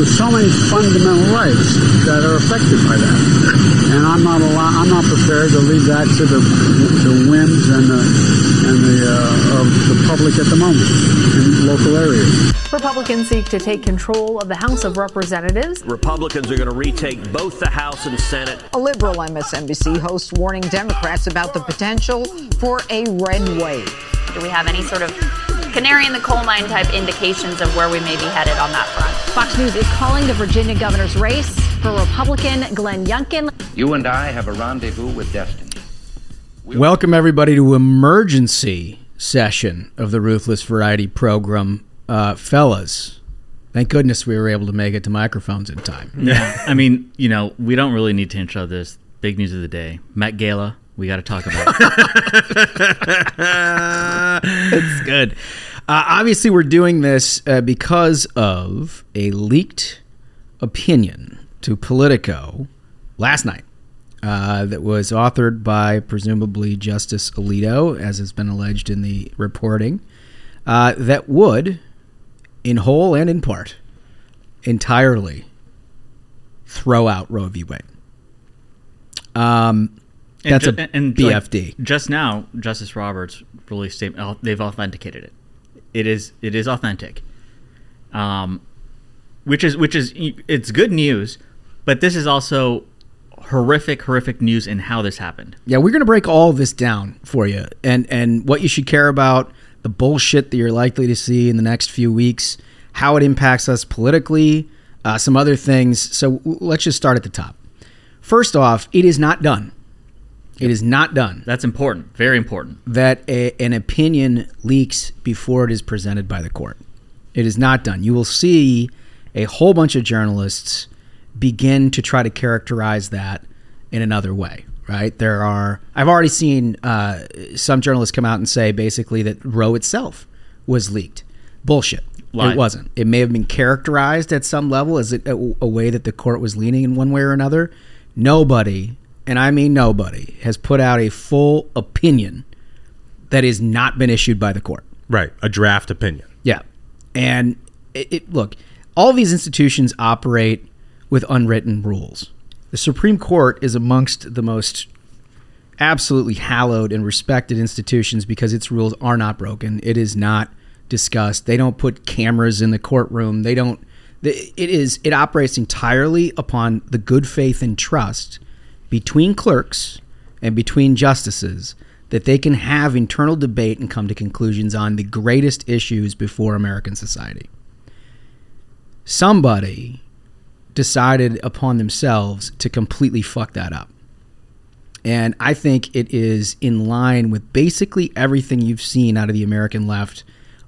there's so many fundamental rights that are affected by that, and I'm not allow- I'm not prepared to leave that to the the whims and the and the uh, of the public at the moment in local areas. Republicans seek to take control of the House of Representatives. Republicans are going to retake both the House and Senate. A liberal MSNBC host warning Democrats about the potential for a red wave. Do we have any sort of canary in the coal mine type indications of where we may be headed on that front? Fox News is calling the Virginia governor's race for Republican Glenn Youngkin. You and I have a rendezvous with destiny. Welcome, everybody, to emergency session of the Ruthless Variety program. Uh, fellas, thank goodness we were able to make it to microphones in time. Yeah, I mean, you know, we don't really need to intro this. Big news of the day: Met Gala. We got to talk about. it's good. Uh, obviously, we're doing this uh, because of a leaked opinion to Politico last night uh, that was authored by presumably Justice Alito, as has been alleged in the reporting, uh, that would, in whole and in part, entirely throw out Roe v. Wade. Um, And that's ju- a and, like, BFD. just now, Justice Roberts released statement. They've authenticated it. It is it is authentic. Um, which is which is it's good news, but this is also horrific horrific news in how this happened. Yeah, we're going to break all this down for you and and what you should care about, the bullshit that you're likely to see in the next few weeks, how it impacts us politically, uh, some other things. So let's just start at the top. First off, it is not done. It is not done That's important, very important. that a, an opinion leaks before it is presented by the court. It is not done. You will see a whole bunch of journalists begin to try to characterize that in another way. Right? There are. I've already seen uh, some journalists come out and say basically that Roe itself was leaked. Bullshit. It wasn't. It may have been characterized at some level as a, a way that the court was leaning in one way or another. Nobody, and I mean nobody, has put out a full opinion that has not been issued by the court. Right, a draft opinion. Yeah. And it, it, look, all these institutions operate with unwritten rules. The Supreme Court is amongst the most absolutely hallowed and respected institutions because its rules are not broken. It is not discussed. They don't put cameras in the courtroom. They don't it is it operates entirely upon the good faith and trust between clerks and between justices that they can have internal debate and come to conclusions on the greatest issues before American society. Somebody decided upon themselves to completely fuck that up. And I think it is in line with basically everything you've seen out of the American left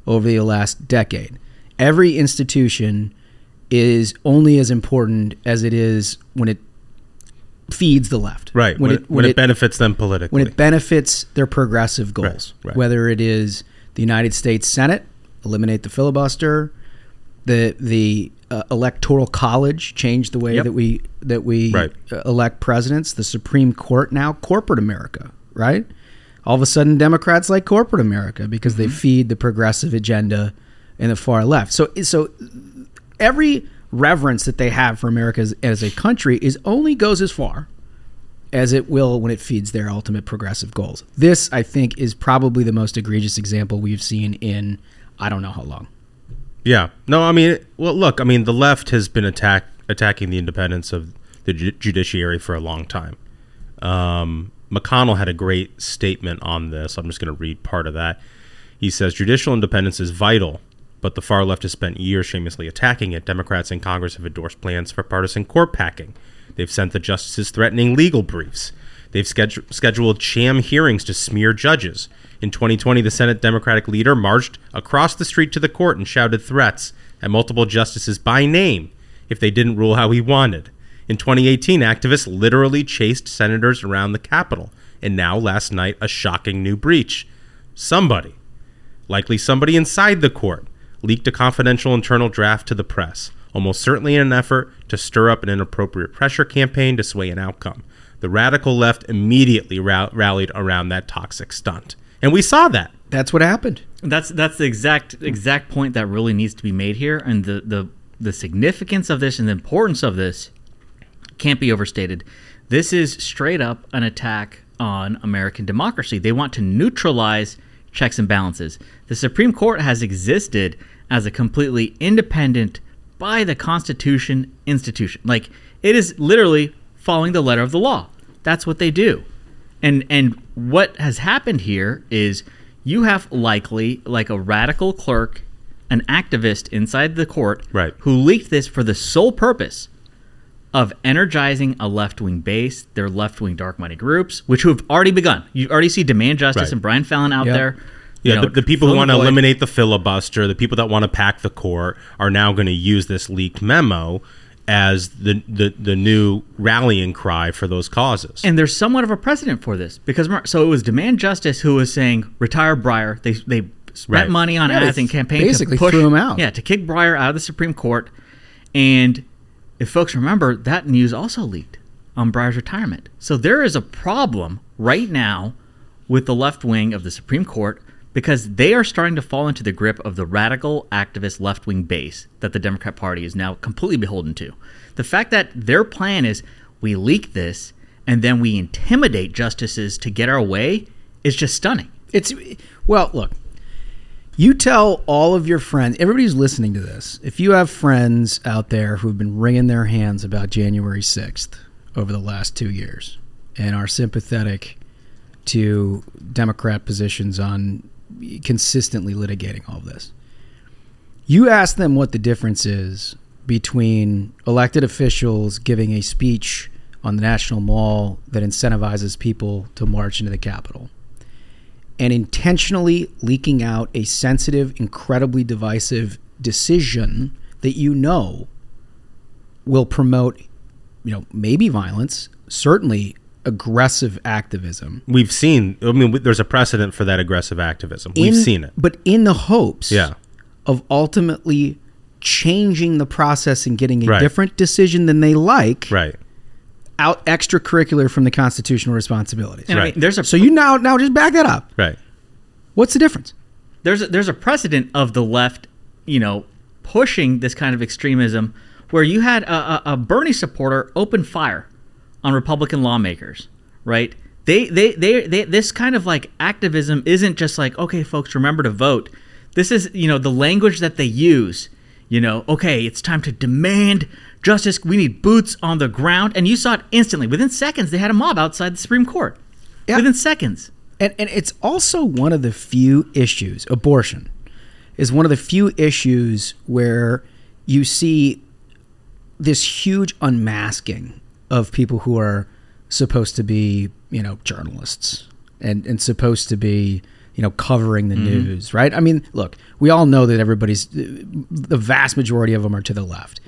over the last decade. Every institution is only as important as it is when it feeds the left. Right, when, it, when it, benefits them politically. when it benefits their progressive goals, Right, right. whether it is the United States Senate, eliminate the filibuster, the the uh, electoral college, change the way Yep. that we that we Right. uh, elect presidents, the Supreme Court now, corporate America, right? All of a sudden, Democrats like corporate America because Mm-hmm. they feed the progressive agenda in the far left. So so every reverence that they have for America as, as a country is only goes as far as it will when it feeds their ultimate progressive goals. This, I think, is probably the most egregious example we've seen in I don't know how long. Yeah. No, I mean, well, look, I mean, the left has been attack attacking the independence of the ju- judiciary for a long time. Um, McConnell had a great statement on this. I'm just going to read part of that. He says judicial independence is vital, but the far left has spent years shamelessly attacking it. Democrats in Congress have endorsed plans for partisan court packing. They've sent the justices threatening legal briefs. They've scheduled scheduled sham hearings to smear judges. In 2020, the Senate Democratic leader marched across the street to the court and shouted threats at multiple justices by name if they didn't rule how he wanted. In 2018, activists literally chased senators around the Capitol. And now, last night, a shocking new breach. Somebody, likely somebody inside the court, leaked a confidential internal draft to the press, almost certainly in an effort to stir up an inappropriate pressure campaign to sway an outcome. The radical left immediately ra- rallied around that toxic stunt. And we saw that. That's what happened. That's that's the exact exact point that really needs to be made here, and the the the significance of this and the importance of this can't be overstated. This is straight up an attack on American democracy. They want to neutralize checks and balances. The Supreme Court has existed as a completely independent, by the Constitution institution. Like it is literally following the letter of the law. That's what they do. And and what has happened here is you have likely like a radical clerk, an activist inside the court, Right. who leaked this for the sole purpose of energizing a left-wing base, their left-wing dark money groups, which have already begun. You already see Demand Justice Right. and Brian Fallon out Yep. there. Yeah, you know, the, the people who want to eliminate the filibuster, the people that want to pack the court, are now going to use this leaked memo as the, the the new rallying cry for those causes. And there's somewhat of a precedent for this because so it was Demand Justice who was saying retire Breyer. They they spent Right. money on Yeah, an they ads and campaign basically to push, threw him out. Yeah, to kick Breyer out of the Supreme Court. And if folks remember, that news also leaked on Breyer's retirement. So there is a problem right now with the left wing of the Supreme Court because they are starting to fall into the grip of the radical activist left wing base that the Democrat Party is now completely beholden to. The fact that their plan is we leak this and then we intimidate justices to get our way is just stunning. It's well, look. You tell all of your friends, everybody who's listening to this, if you have friends out there who've been wringing their hands about January 6th over the last two years and are sympathetic to Democrat positions on consistently litigating all of this, you ask them what the difference is between elected officials giving a speech on the National Mall that incentivizes people to march into the Capitol and intentionally leaking out a sensitive, incredibly divisive decision that you know will promote, you know, maybe violence, certainly aggressive activism. We've seen. I mean, there's a precedent for that aggressive activism. We've in- seen it. But in the hopes Yeah. of ultimately changing the process and getting a Right. different decision than they like Right. Out extracurricular from the constitutional responsibilities. And I Right. mean, there's a So you now now just back that up. Right. What's the difference? there's a, there's a precedent of the left, you know, pushing this kind of extremism, where you had a, a, a Bernie supporter open fire on Republican lawmakers, right? They, they, they, they, this kind of like activism isn't just like, okay, folks, remember to vote. This is, you know, the language that they use. You know, okay, it's time to demand justice. We need boots on the ground, and you saw it instantly. Within seconds, they had a mob outside the Supreme Court. Yeah. Within seconds. And, and it's also one of the few issues, abortion is one of the few issues where you see this huge unmasking of people who are supposed to be, you know, journalists and, and supposed to be, you know, covering the mm-hmm. news, right? I mean, look, we all know that everybody's, the vast majority of them are to the left.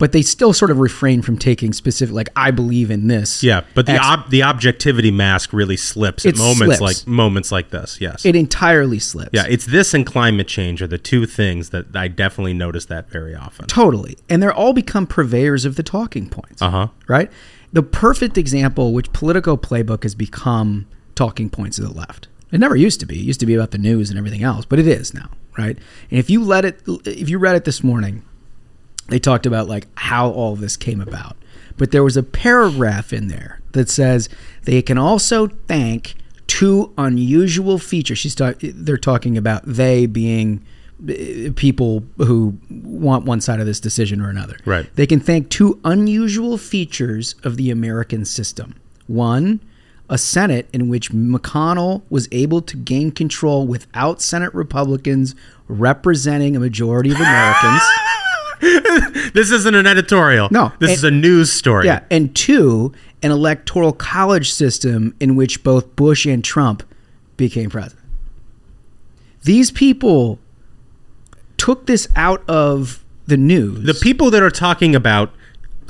But they still sort of refrain from taking specific, like I believe in this. Yeah, but the X- ob- the objectivity mask really slips at moments slips. like moments like this. Yes. it entirely slips. yeah, it's this and climate change are the two things that I definitely notice that very often. Totally. And they're all become purveyors of the talking points. Uh huh. Right? The perfect example, which Politico Playbook has become talking points of the left. It never used to be. It used to be about the news and everything else, but it is now, right? And if you let it if you read it this morning, they talked about like how all this came about. But there was a paragraph in there that says they can also thank two unusual features. She's talk, they're talking about they being uh, people who want one side of this decision or another. Right. They can thank two unusual features of the American system. One, a Senate in which McConnell was able to gain control without Senate Republicans representing a majority of Americans. This isn't an editorial. No, This and- is a news story. Yeah, and two, an electoral college system in which both Bush and Trump became president. These people took this out of the news. The people that are talking about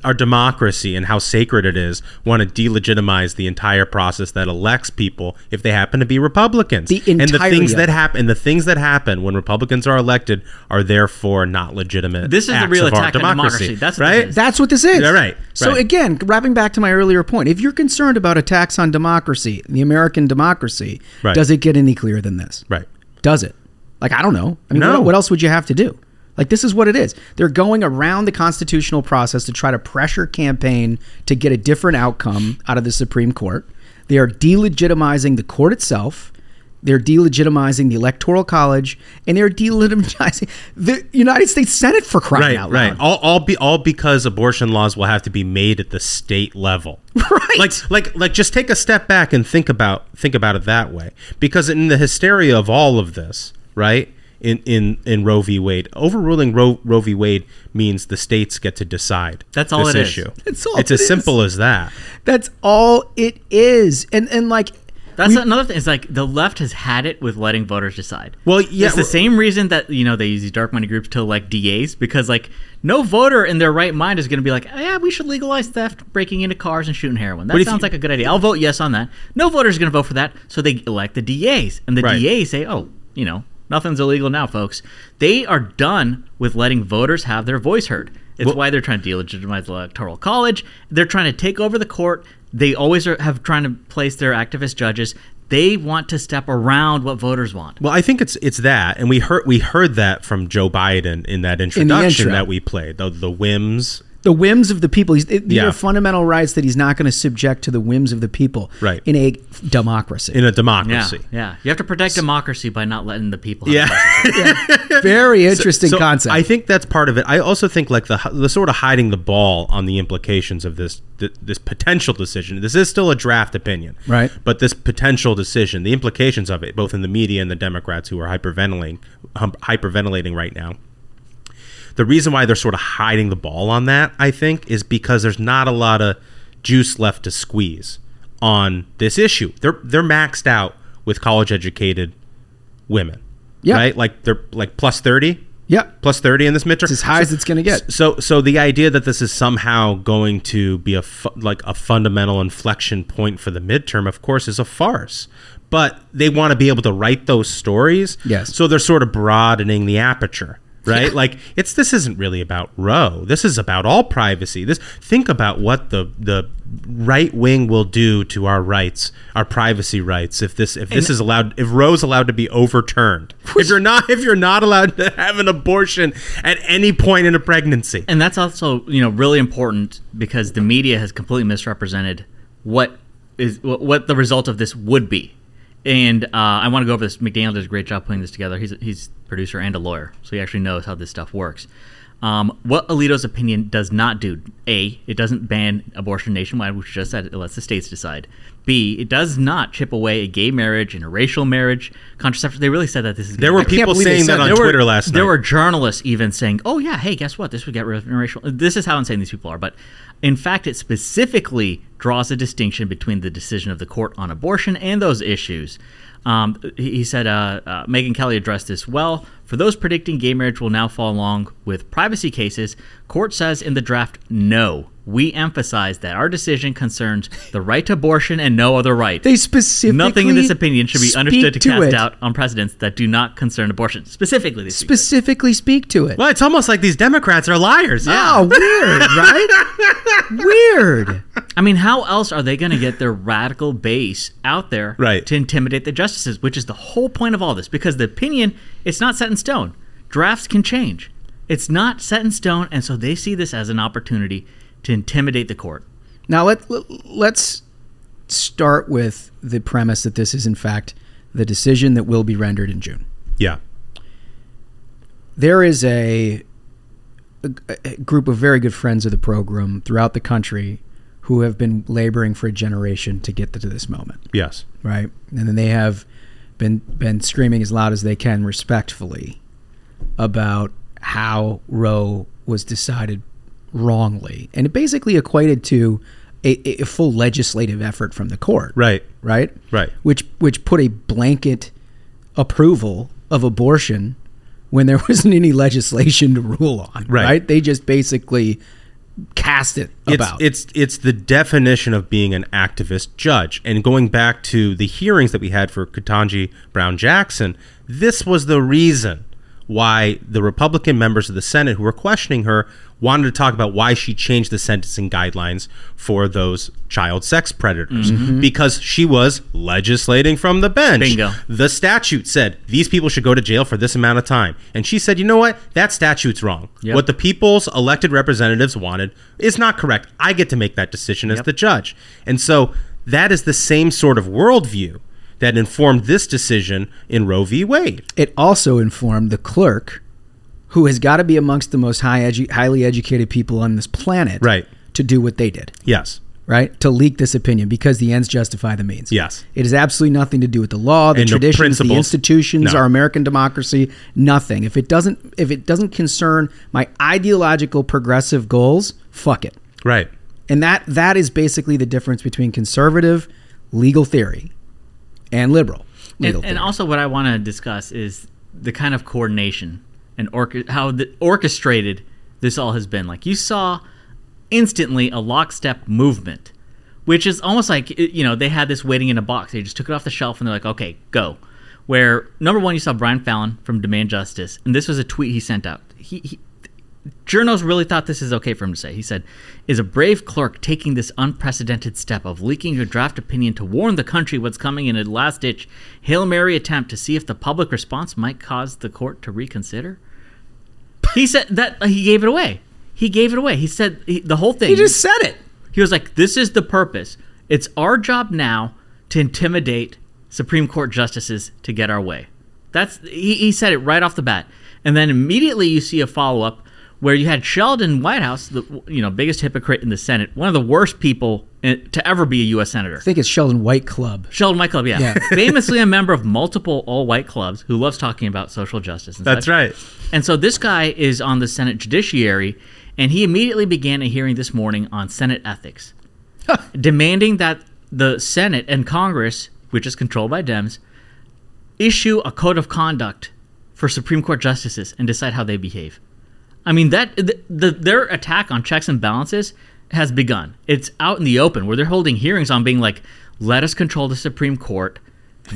our democracy and how sacred it is want to delegitimize the entire process that elects people if they happen to be Republicans. The and the things of that happen, the things that happen when Republicans are elected are therefore not legitimate. This is the real attack on democracy. That's right. That's what this is. Yeah, right, So right. again, wrapping back to my earlier point, if you're concerned about attacks on democracy, the American democracy, Right. does it get any clearer than this? Right. Does it? Like I don't know. I mean, No. what, what else would you have to do? Like this is what it is. They're going around the constitutional process to try to pressure campaign to get a different outcome out of the Supreme Court. They are delegitimizing the court itself. They're delegitimizing the Electoral College, and they're delegitimizing the United States Senate for crying right, out loud. right. All, all be all because abortion laws will have to be made at the state level. Right. Like, like, like. Just take a step back and think about think about it that way. Because in the hysteria of all of this, right? In in in Roe v. Wade, overruling Roe, Roe v. Wade means the states get to decide. That's all this it is. issue. That's all It's it as is. simple as that. That's all it is. And and like That's we- another thing. Is like the left has had it with letting voters decide. Well, yeah, it's the same reason that you know they use these dark money groups to elect DAs because like no voter in their right mind is going to be like, "Oh, yeah, we should legalize theft, breaking into cars, and shooting heroin. That sounds you- like a good idea. I'll vote yes on that. No voter is going to vote for that, so they elect the DAs, and the Right. DAs say, oh, you know, nothing's illegal now, folks. They are done with letting voters have their voice heard. It's Well- why they're trying to delegitimize the electoral college. They're trying to take over the court. They always are, have trying to place their activist judges. They want to step around what voters want. Well, I think it's it's that, and we heard we heard that from Joe Biden in that introduction intro. that we played. The the whims. The whims of the people. He's, these Yeah. are fundamental rights that he's not going to subject to the whims of the people. Right. In a democracy. in a democracy. yeah. You have to protect democracy by not letting the people. Have Yeah. the Very interesting So concept. I think that's part of it. I also think like the the sort of hiding the ball on the implications of this th- this potential decision. This is still a draft opinion, Right. But this potential decision, the implications of it, both in the media and the Democrats who are hyperventilating hyperventilating right now. The reason why they're sort of hiding the ball on that, I think, is because there's not a lot of juice left to squeeze on this issue. They're they're maxed out with college educated women. Yeah. Right? Like they're like plus 30 Yep. plus 30 in this midterm. It's as high as it's gonna get. So so the idea that this is somehow going to be a fu- like a fundamental inflection point for the midterm of course is a farce. But they want to be able to write those stories. Yes. So they're sort of broadening the aperture, right? Like it's this isn't really about Roe. This is about all privacy. This think about what the the right wing will do to our rights, our privacy rights if this if this is allowed if Roe's allowed to be overturned. if you're not if you're not allowed to have an abortion at any point in a pregnancy. And that's also, you know, really important because the media has completely misrepresented what is what the result of this would be. And uh, I want to go over this. McDaniel does a great job putting this together. He's he's producer and a lawyer, so he actually knows how this stuff works. Um, what Alito's opinion does not do: a, it doesn't ban abortion nationwide, which just said it lets the states decide. B, it does not chip away a gay marriage, and interracial marriage, contraception. They really said that this is. There were people saying that on There were- Twitter last night. There were journalists even saying, "Oh yeah, hey, guess what? This would get rid of interracial." This is how insane these people are. But in fact, it specifically draws a distinction between the decision of the court on abortion and those issues. Um, he said, uh, uh, Megyn Kelly addressed this well. For those predicting gay marriage will now fall along with privacy cases, court says in the draft, no. We emphasize that our decision concerns the right to abortion and no other right. They specifically Nothing in this opinion should be understood to, to cast it. doubt on precedents that do not concern abortion. Specifically, they speak to specifically speak to it. Well, it's almost like these Democrats are liars. Oh, weird, right? weird. I mean, how else are they going to get their radical base out there Right. to intimidate the justices, which is the whole point of all this? Because the opinion, it's not set in stone. Drafts can change. It's not set in stone, and so they see this as an opportunity to intimidate the court. Now let, let let's start with the premise that this is in fact the decision that will be rendered in June. Yeah. There is a, a, a group of very good friends of the program throughout the country who have been laboring for a generation to get to this moment. Yes. right? And then they have been been screaming as loud as they can, respectfully, about how Roe was decided wrongly, and it basically equated to a, a full legislative effort from the court, Right. right, Right. which which put a blanket approval of abortion when there wasn't any legislation to rule on, Right. right? They just basically cast it It's, about. it's it's the definition of being an activist judge. And going back to the hearings that we had for Ketanji Brown Jackson, this was the reason why the Republican members of the Senate who were questioning her wanted to talk about why she changed the sentencing guidelines for those child sex predators Mhm. because she was legislating from the bench. Bingo. The statute said these people should go to jail for this amount of time. And she said, you know what? That statute's wrong. Yep. What the people's elected representatives wanted is not correct. I get to make that decision as the judge. And so that is the same sort of worldview that informed this decision in Roe v. Wade. It also informed the clerk, who has got to be amongst the most high edu- highly educated people on this planet, Right. to do what they did. Yes. Right? To leak this opinion because the ends justify the means. Yes. It has absolutely nothing to do with the law, the And traditions, the principles. institutions, No. our American democracy, nothing. If it doesn't if it doesn't concern my ideological progressive goals, fuck it. Right. And that that is basically the difference between conservative legal theory and liberal and, and also what I want to discuss is the kind of coordination and how the, orchestrated this all has been. Like you saw instantly a lockstep movement, which is almost like you know they had this waiting in a box. They just took it off the shelf and they're like, okay, go. Where number one, you saw Brian Fallon from Demand Justice, and this was a tweet he sent out. He, he Journos really thought this is okay for him to say. He said, Is a brave clerk taking this unprecedented step of leaking a draft opinion to warn the country what's coming in a last ditch Hail Mary attempt to see if the public response might cause the court to reconsider? He said that uh, he gave it away. He gave it away. He said he, the whole thing. He just said it. He was like, This is the purpose. It's our job now to intimidate Supreme Court justices to get our way. That's he, he said it right off the bat. And then immediately you see a follow up where you had Sheldon Whitehouse, the you know biggest hypocrite in the Senate, one of the worst people in, to ever be a U.S. senator. I think it's Sheldon White Club. Sheldon White Club, yeah. Yeah. Famously a member of multiple all white clubs who loves talking about social justice. And That's such. right. And so this guy is on the Senate Judiciary, and he immediately began a hearing this morning on Senate ethics, demanding that the Senate and Congress, which is controlled by Dems, issue a code of conduct for Supreme Court justices and decide how they behave. I mean that the, the, their attack on checks and balances has begun. It's out in the open where they're holding hearings on being like, let us control the Supreme Court.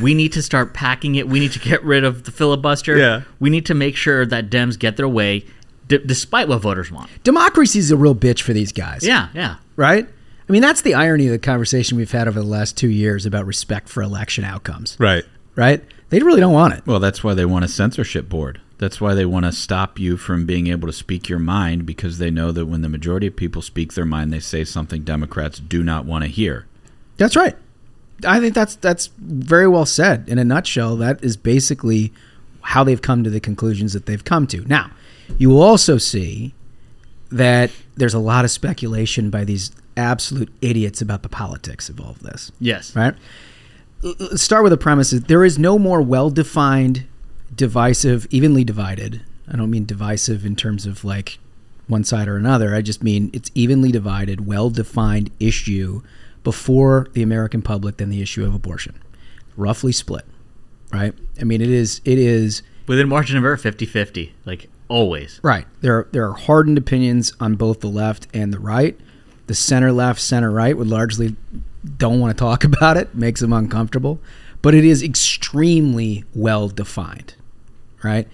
We need to start packing it. We need to get rid of the filibuster. Yeah. We need to make sure that Dems get their way, d- despite what voters want. Democracy is a real bitch for these guys. Yeah, yeah. Right? I mean, that's the irony of the conversation we've had over the last two years about respect for election outcomes. Right. Right? They really don't want it. Well, that's why they want a censorship board. That's why they want to stop you from being able to speak your mind because they know that when the majority of people speak their mind, they say something Democrats do not want to hear. That's right. I think that's that's very well said. In a nutshell, that is basically how they've come to the conclusions that they've come to. Now, you will also see that there's a lot of speculation by these absolute idiots about the politics of all of this. Yes. Right? Let's start with the premise that there is no more well defined, divisive, evenly divided. I don't mean divisive in terms of like one side or another. I just mean it's evenly divided, well defined issue before the American public than the issue of abortion. Roughly split. Right? I mean it is it is Within margin of error, 50 50. Like always. Right. There are, there are hardened opinions on both the left and the right. The center left, center right would largely don't want to talk about it, makes them uncomfortable, but it is extremely well defined. Right?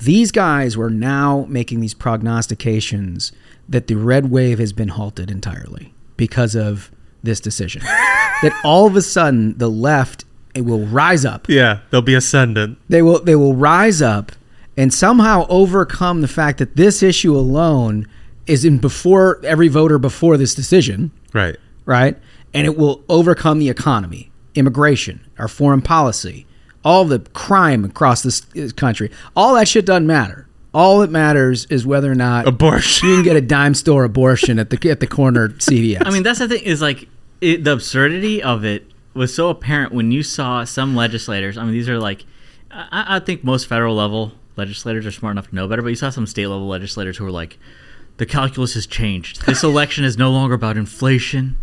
These guys were now making these prognostications that the red wave has been halted entirely because of this decision. that all of a sudden the left it will rise up Yeah, they'll be ascendant. they will they will rise up and somehow overcome the fact that this issue alone is in before every voter before this decision, Right. right? And it will overcome the economy, immigration, our foreign policy, all the crime across this this country. All that shit doesn't matter. All that matters is whether or not Abortion. you can get a dime store abortion at the at the corner CVS. I mean, that's the thing is like it, the absurdity of it was so apparent when you saw some legislators. I mean, these are like, I, I think most federal level legislators are smart enough to know better, but you saw some state level legislators who were like, the calculus has changed. This election is no longer about inflation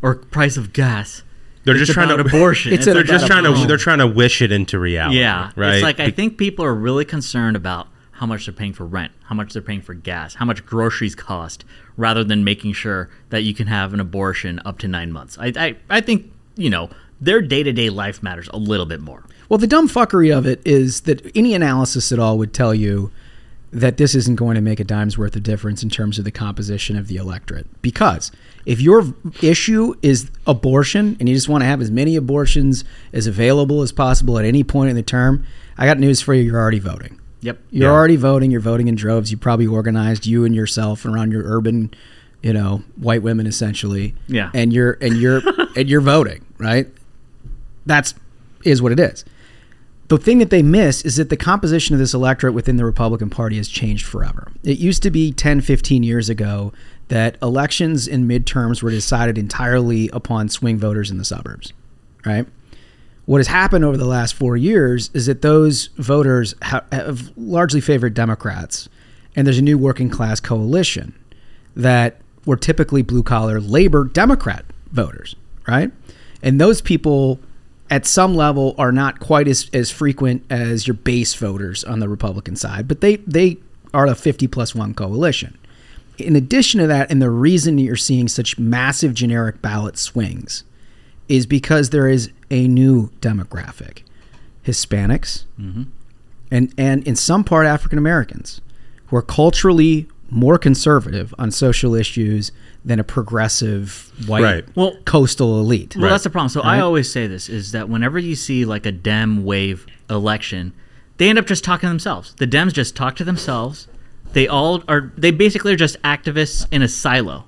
or price of gas. They're It's just trying to about abortion. It's It's They're just about trying to they're trying to wish it into reality. yeah, Right. It's like I think people are really concerned about how much they're paying for rent, how much they're paying for gas, how much groceries cost, rather than making sure that you can have an abortion up to nine months. I I, I think you know their day to day life matters a little bit more. Well, the dumb fuckery of it is that any analysis at all would tell you that this isn't going to make a dime's worth of difference in terms of the composition of the electorate. Because if your issue is abortion and you just want to have as many abortions as available as possible at any point in the term, I got news for you. You're already voting. Yep. You're Yeah. already voting. You're voting in droves. You probably organized you and yourself around your urban, you know, white women essentially. Yeah. And you're and you're and you're voting, right? That's is what it is. The thing that they miss is that the composition of this electorate within the Republican Party has changed forever. It used to be 10, 15 years ago that elections and midterms were decided entirely upon swing voters in the suburbs, right? What has happened over the last four years is that those voters ha- have largely favored Democrats, and there's a new working class coalition that were typically blue collar labor Democrat voters, right? And those people at some level are not quite as, as frequent as your base voters on the Republican side, but they, they are a 50 plus one coalition. In addition to that, and the reason you're seeing such massive generic ballot swings is because there is a new demographic Hispanics mm-hmm. and, and in some part African Americans who are culturally more conservative on social issues than a progressive white Right. Well- coastal elite. Well, that's the problem. So I always say this is that whenever you see like a Dem wave election, they end up just talking to themselves. The Dems just talk to themselves. They all are. They basically are just activists in a silo.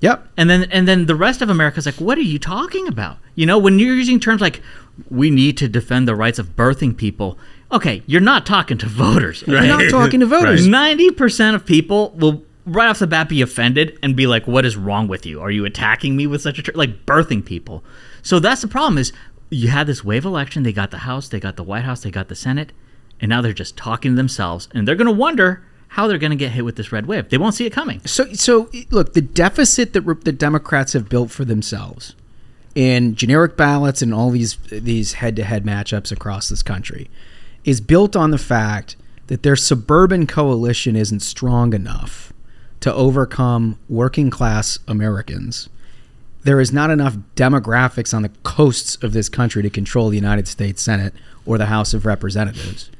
Yep. And then and then the rest of America is like, what are you talking about? You know, when you're using terms like we need to defend the rights of birthing people. Okay, you're not talking to voters. You're not talking to voters. Ninety percent of people will right off the bat be offended and be like, "What is wrong with you? Are you attacking me with such a term?" Like birthing people. So that's the problem. Is you had this wave election. They got the House, they got the White House, they got the Senate, and now they're just talking to themselves, and they're going to wonder how they're going to get hit with this red wave. They won't see it coming. So, so look, the deficit that the Democrats have built for themselves in generic ballots and all these these head-to-head matchups across this country is built on the fact that their suburban coalition isn't strong enough to overcome working class Americans. There is not enough demographics on the coasts of this country to control the United States Senate or the House of Representatives.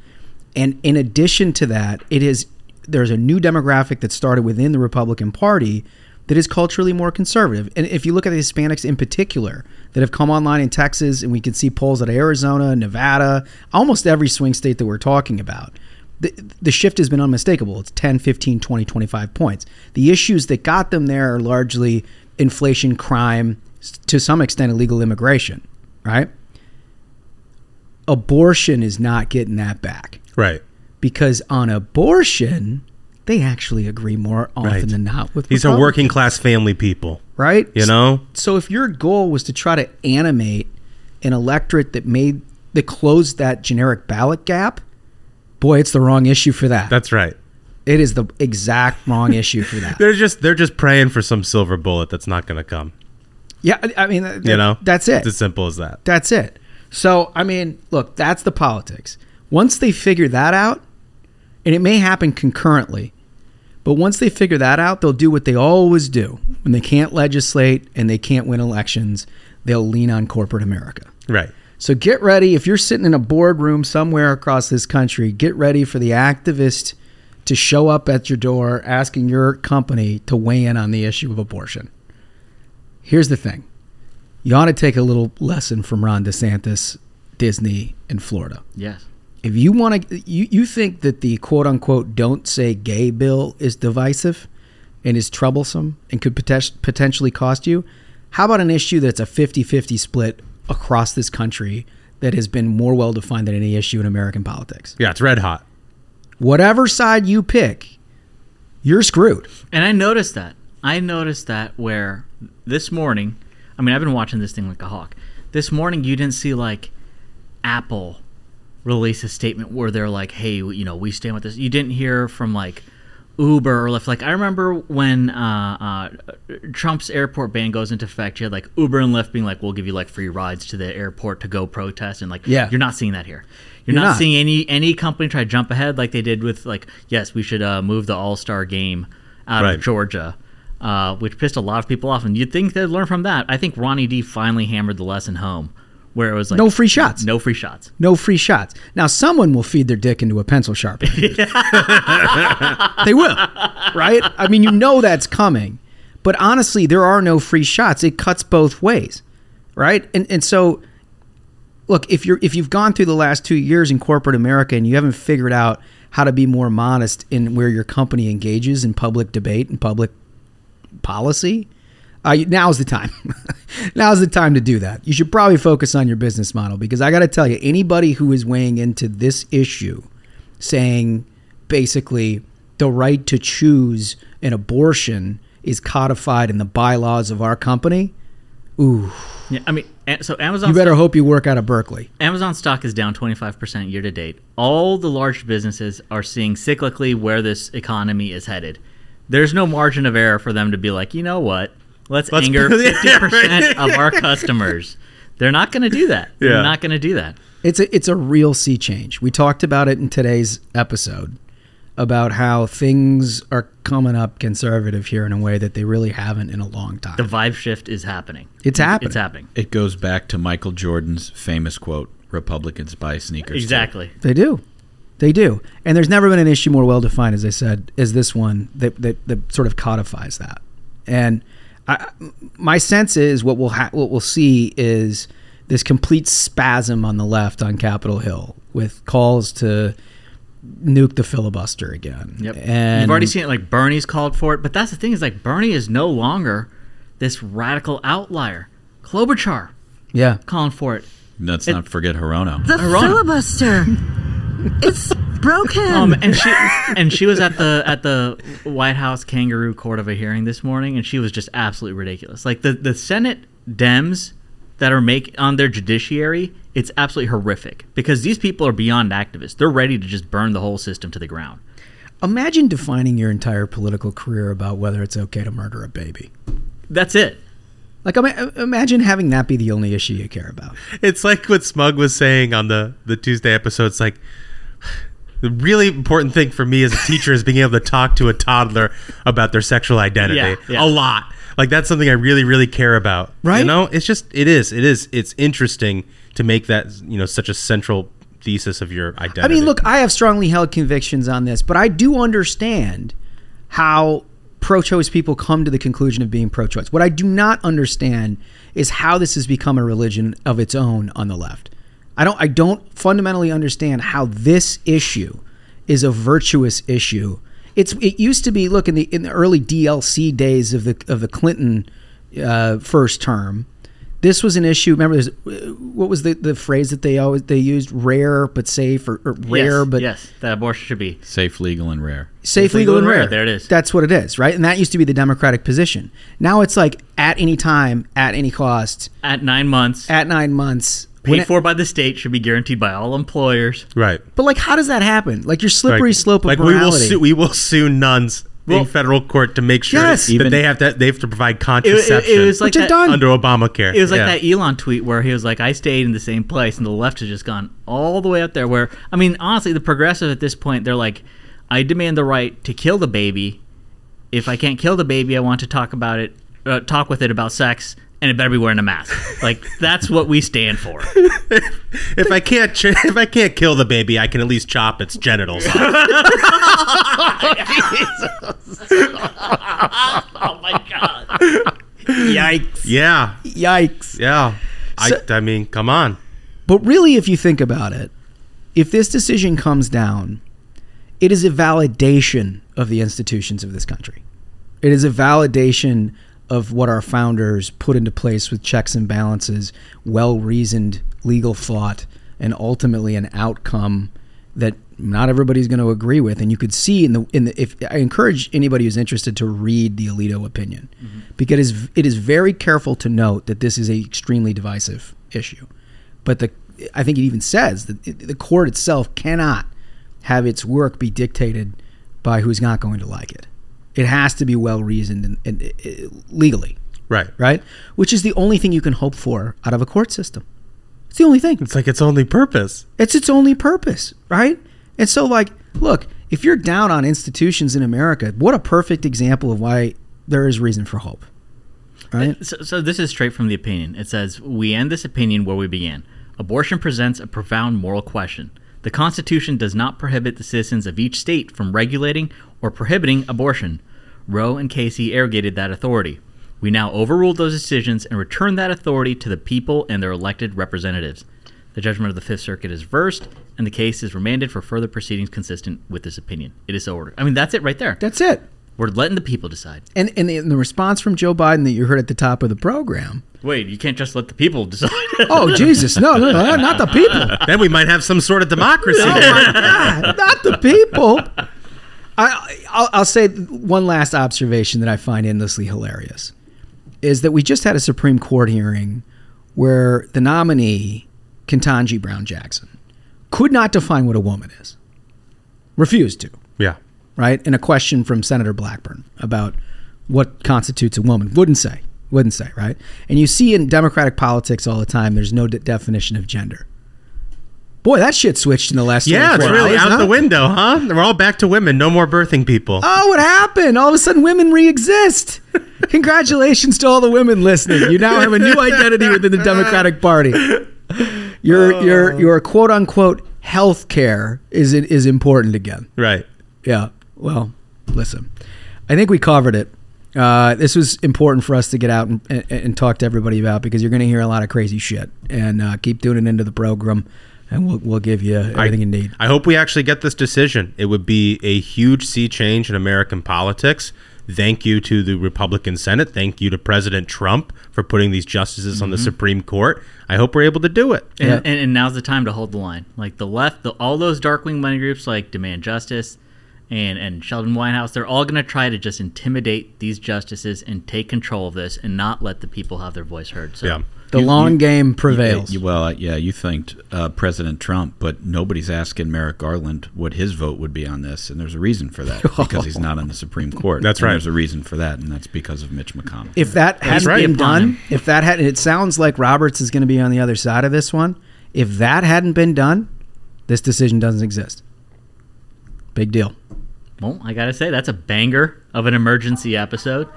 And in addition to that, it is there's a new demographic that started within the Republican Party that is culturally more conservative. And if you look at the Hispanics in particular that have come online in Texas, and we can see polls out of Arizona, Nevada, almost every swing state that we're talking about, the, the shift has been unmistakable. It's 10, 15, 20, 25 points. The issues that got them there are largely inflation, crime, to some extent illegal immigration, right? Abortion is not getting that back Right. because on abortion, they actually agree more often Right. than not with These are working class family people. right? You know? So if your goal was to try to animate an electorate that made that closed that generic ballot gap, boy, it's the wrong issue for that. That's right. it is the exact wrong issue for that. They're just they're just praying for some silver bullet that's not going to come. Yeah, I- mean, th- You know? that's it. It's as simple as that. That's it. So, I mean, look, that's the politics. Once they figure that out, and it may happen concurrently, but once they figure that out, they'll do what they always do. When they can't legislate and they can't win elections, they'll lean on corporate America. Right. So get ready. If you're sitting in a boardroom somewhere across this country, get ready for the activist to show up at your door asking your company to weigh in on the issue of abortion. Here's the thing you ought to take a little lesson from Ron DeSantis, Disney, and Florida. Yes. If you want to, you, you think that the quote unquote don't say gay bill is divisive and is troublesome and could potentially cost you, how about an issue that's a 50 50 split across this country that has been more well defined than any issue in American politics? Yeah, it's red hot. Whatever side you pick, you're screwed. And I noticed that. I noticed that where this morning, I mean, I've been watching this thing like a hawk. This morning, you didn't see like Apple release a statement where they're like, "Hey, you know, we stand with this." You didn't hear from like Uber or Lyft. Like I remember when uh, uh, Trump's airport ban goes into effect, you had like Uber and Lyft being like, "We'll give you like free rides to the airport to go protest," and like, Yeah. you're not seeing that here. You're, You're not, not. seeing any any company try to jump ahead like they did with like, yes, we should uh, move the All Star game out Right. of Georgia, uh, which pissed a lot of people off. And you'd think they'd learn from that. I think Ronnie D finally hammered the lesson home, where it was like No free shots. no free shots. No free shots. Now, someone will feed their dick into a pencil sharpener. they will, right? I mean, you know that's coming. But honestly, there are no free shots. It cuts both ways, right? And and so, look, if you're if you've gone through the last two years in corporate America and you haven't figured out how to be more modest in where your company engages in public debate and public policy, uh, now's the time. now's the time to do that. You should probably focus on your business model because I got to tell you, anybody who is weighing into this issue, saying basically the right to choose an abortion is codified in the bylaws of our company. Ooh, Yeah, I mean, so Amazon. you better hope you work out of Berkeley. Amazon stock is down 25% year to date. All the large businesses are seeing cyclically where this economy is headed. There's no margin of error for them to be like, you know what? Let's, Let's- anger 50% of our customers. They're not going to do that. They're not going to do that. It's a it's a real sea change. We talked about it in today's episode about how things are coming up conservative here in a way that they really haven't in a long time. The vibe shift is happening. It's happening. It's happening. It goes back to Michael Jordan's famous quote: "Republicans buy sneakers." too." Exactly. They do. They do. And there's never been an issue more well defined, as I said, as this one that, that, that sort of codifies that. And I, my sense is what we'll ha- what we'll see is this complete spasm on the left on Capitol Hill with calls to nuke the filibuster again. Yep. And You've already seen it. Like Bernie's called for it, but that's the thing is like Bernie is no longer this radical outlier. Klobuchar yeah. calling for it. Let's It- not forget Hirono. The Iran- filibuster. it's broken. Um, and she and she was at the at the White House kangaroo court of a hearing this morning, and she was just absolutely ridiculous. Like the the Senate Dems that are make on their judiciary, it's absolutely horrific because these people are beyond activists. They're ready to just burn the whole system to the ground. Imagine defining your entire political career about whether it's okay to murder a baby. That's it. Like, imagine having that be the only issue you care about. It's like what Smug was saying on the the Tuesday episode. It's like the really important thing for me as a teacher is being able to talk to a toddler about their sexual identity Yeah, yeah. a lot. Like that's something I really really care about. Right? You know, it's just it is it is it's interesting to make that you know such a central thesis of your identity. I mean, look, I have strongly held convictions on this, but I do understand how pro-choice people come to the conclusion of being pro-choice. What I do not understand is how this has become a religion of its own on the left. I don't I don't fundamentally understand how this issue is a virtuous issue. It's it used to be look in the in the early DLC days of the of the Clinton uh, first term. This was an issue. Remember, there's uh, what was the, the phrase that they always they used? Rare but safe, or, or rare yes, but yes, that abortion should be Safe, legal, and rare. safe, legal, and rare. There it is. That's what it is, right? And that used to be the Democratic position. Now it's like at any time, at any cost, at nine months. at nine months. Paid it- for by the state should be guaranteed by all employers. right. but like, how does that happen? Like your slippery Like- slope of like we will sue we will sue nuns Well- in federal court to make sure Yes. that Even- they have to they have to provide It, it- contraception it was like that, under Obamacare. It was like Yeah. that Elon tweet where he was like, "I stayed in the same place," and the left has just gone all the way up there. Where I mean, honestly, the progressive at this point, they're like, "I demand the right to kill the baby. If I can't kill the baby, I want to talk about it, uh, talk with it about sex, and it better be wearing a mask." like that's what we stand for. if I can't ch- if I can't kill the baby, I can at least chop its genitals off. oh my god! Yikes! yeah, Yikes! yeah. So- I I mean, come on. But really, if you think about it, if this decision comes down, it is a validation of the institutions of this country. It is a validation of what our founders put into place with checks and balances, well reasoned legal thought, and ultimately an outcome that not everybody's going to agree with. And you could see in the in the if I encourage anybody who's interested to read the Alito opinion, mm-hmm. because it is it is very careful to note that this is a extremely divisive issue. But the I think it even says that the court itself cannot have its work be dictated by who's not going to like it. It has to be well reasoned and, and uh, legally, Right. right? Which is the only thing you can hope for out of a court system. It's the only thing. It's like its only purpose. It's its only purpose, right? And so, like, look, if you're down on institutions in America, what a perfect example of why there is reason for hope. right? So, so this is straight from the opinion. It says, We end this opinion where we began. Abortion presents a profound moral question. The Constitution does not prohibit the citizens of each state from regulating or prohibiting abortion. Roe and Casey arrogated that authority. We now overrule those decisions and return that authority to the people and their elected representatives. The judgment of the Fifth Circuit is reversed, and the case is remanded for further proceedings consistent with this opinion. It is so ordered. I mean, that's it right there. That's it. We're letting the people decide. And, and, the, and the response from Joe Biden that you heard at the top of the program. Wait, you can't just let the people decide. Oh Jesus, no, no, no, not the people. then we might have some sort of democracy. Oh my God, not the people. I, I'll, I'll say one last observation that I find endlessly hilarious is that we just had a Supreme Court hearing where the nominee, Ketanji Brown Jackson, could not define what a woman is. Refused to. Yeah. Right? And a question from Senator Blackburn about what constitutes a woman. Wouldn't say. Wouldn't say, right? And you see in Democratic politics all the time, there's no de- definition of gender. Boy, that shit switched in the last Yeah, it's really hours, out huh? the window, huh? We're all back to women. No more birthing people. Oh, what happened? All of a sudden, women re-exist. Congratulations to all the women listening. You now have a new identity within the Democratic Party. Your your your quote unquote health care is is important again. Right. Yeah. Well, listen, I think we covered it. Uh, this was important for us to get out and, and, and talk to everybody about because you're going to hear a lot of crazy shit. And uh, keep tuning into the program, and we'll we'll give you everything you need. I hope we actually get this decision. It would be a huge sea change in American politics. Thank you to the Republican Senate. Thank you to President Trump for putting these justices on the Mhm. Supreme Court. I hope we're able to do it. And, and, and now's the time to hold the line. Like the left, the, all those dark wing money groups like Demand Justice and, and Sheldon Whitehouse, they're all going to try to just intimidate these justices and take control of this and not let the people have their voice heard. So The long game prevails. You, well, uh, yeah, you thanked uh, President Trump, but nobody's asking Merrick Garland what his vote would be on this, and there's a reason for that because he's not on the Supreme Court. That's And right. There's a reason for that, and that's because of Mitch McConnell. If that That's hadn't right. been done, if that had, it sounds like Roberts is going to be on the other side of this one. If that hadn't been done, this decision doesn't exist. Big deal. Well, I gotta say that's a banger of an emergency episode.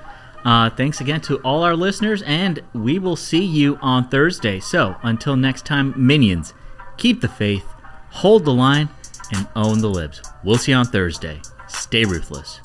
Uh, thanks again to all our listeners, and we will see you on Thursday. So until next time, minions, keep the faith, hold the line, and own the libs. We'll see you on Thursday. Stay ruthless.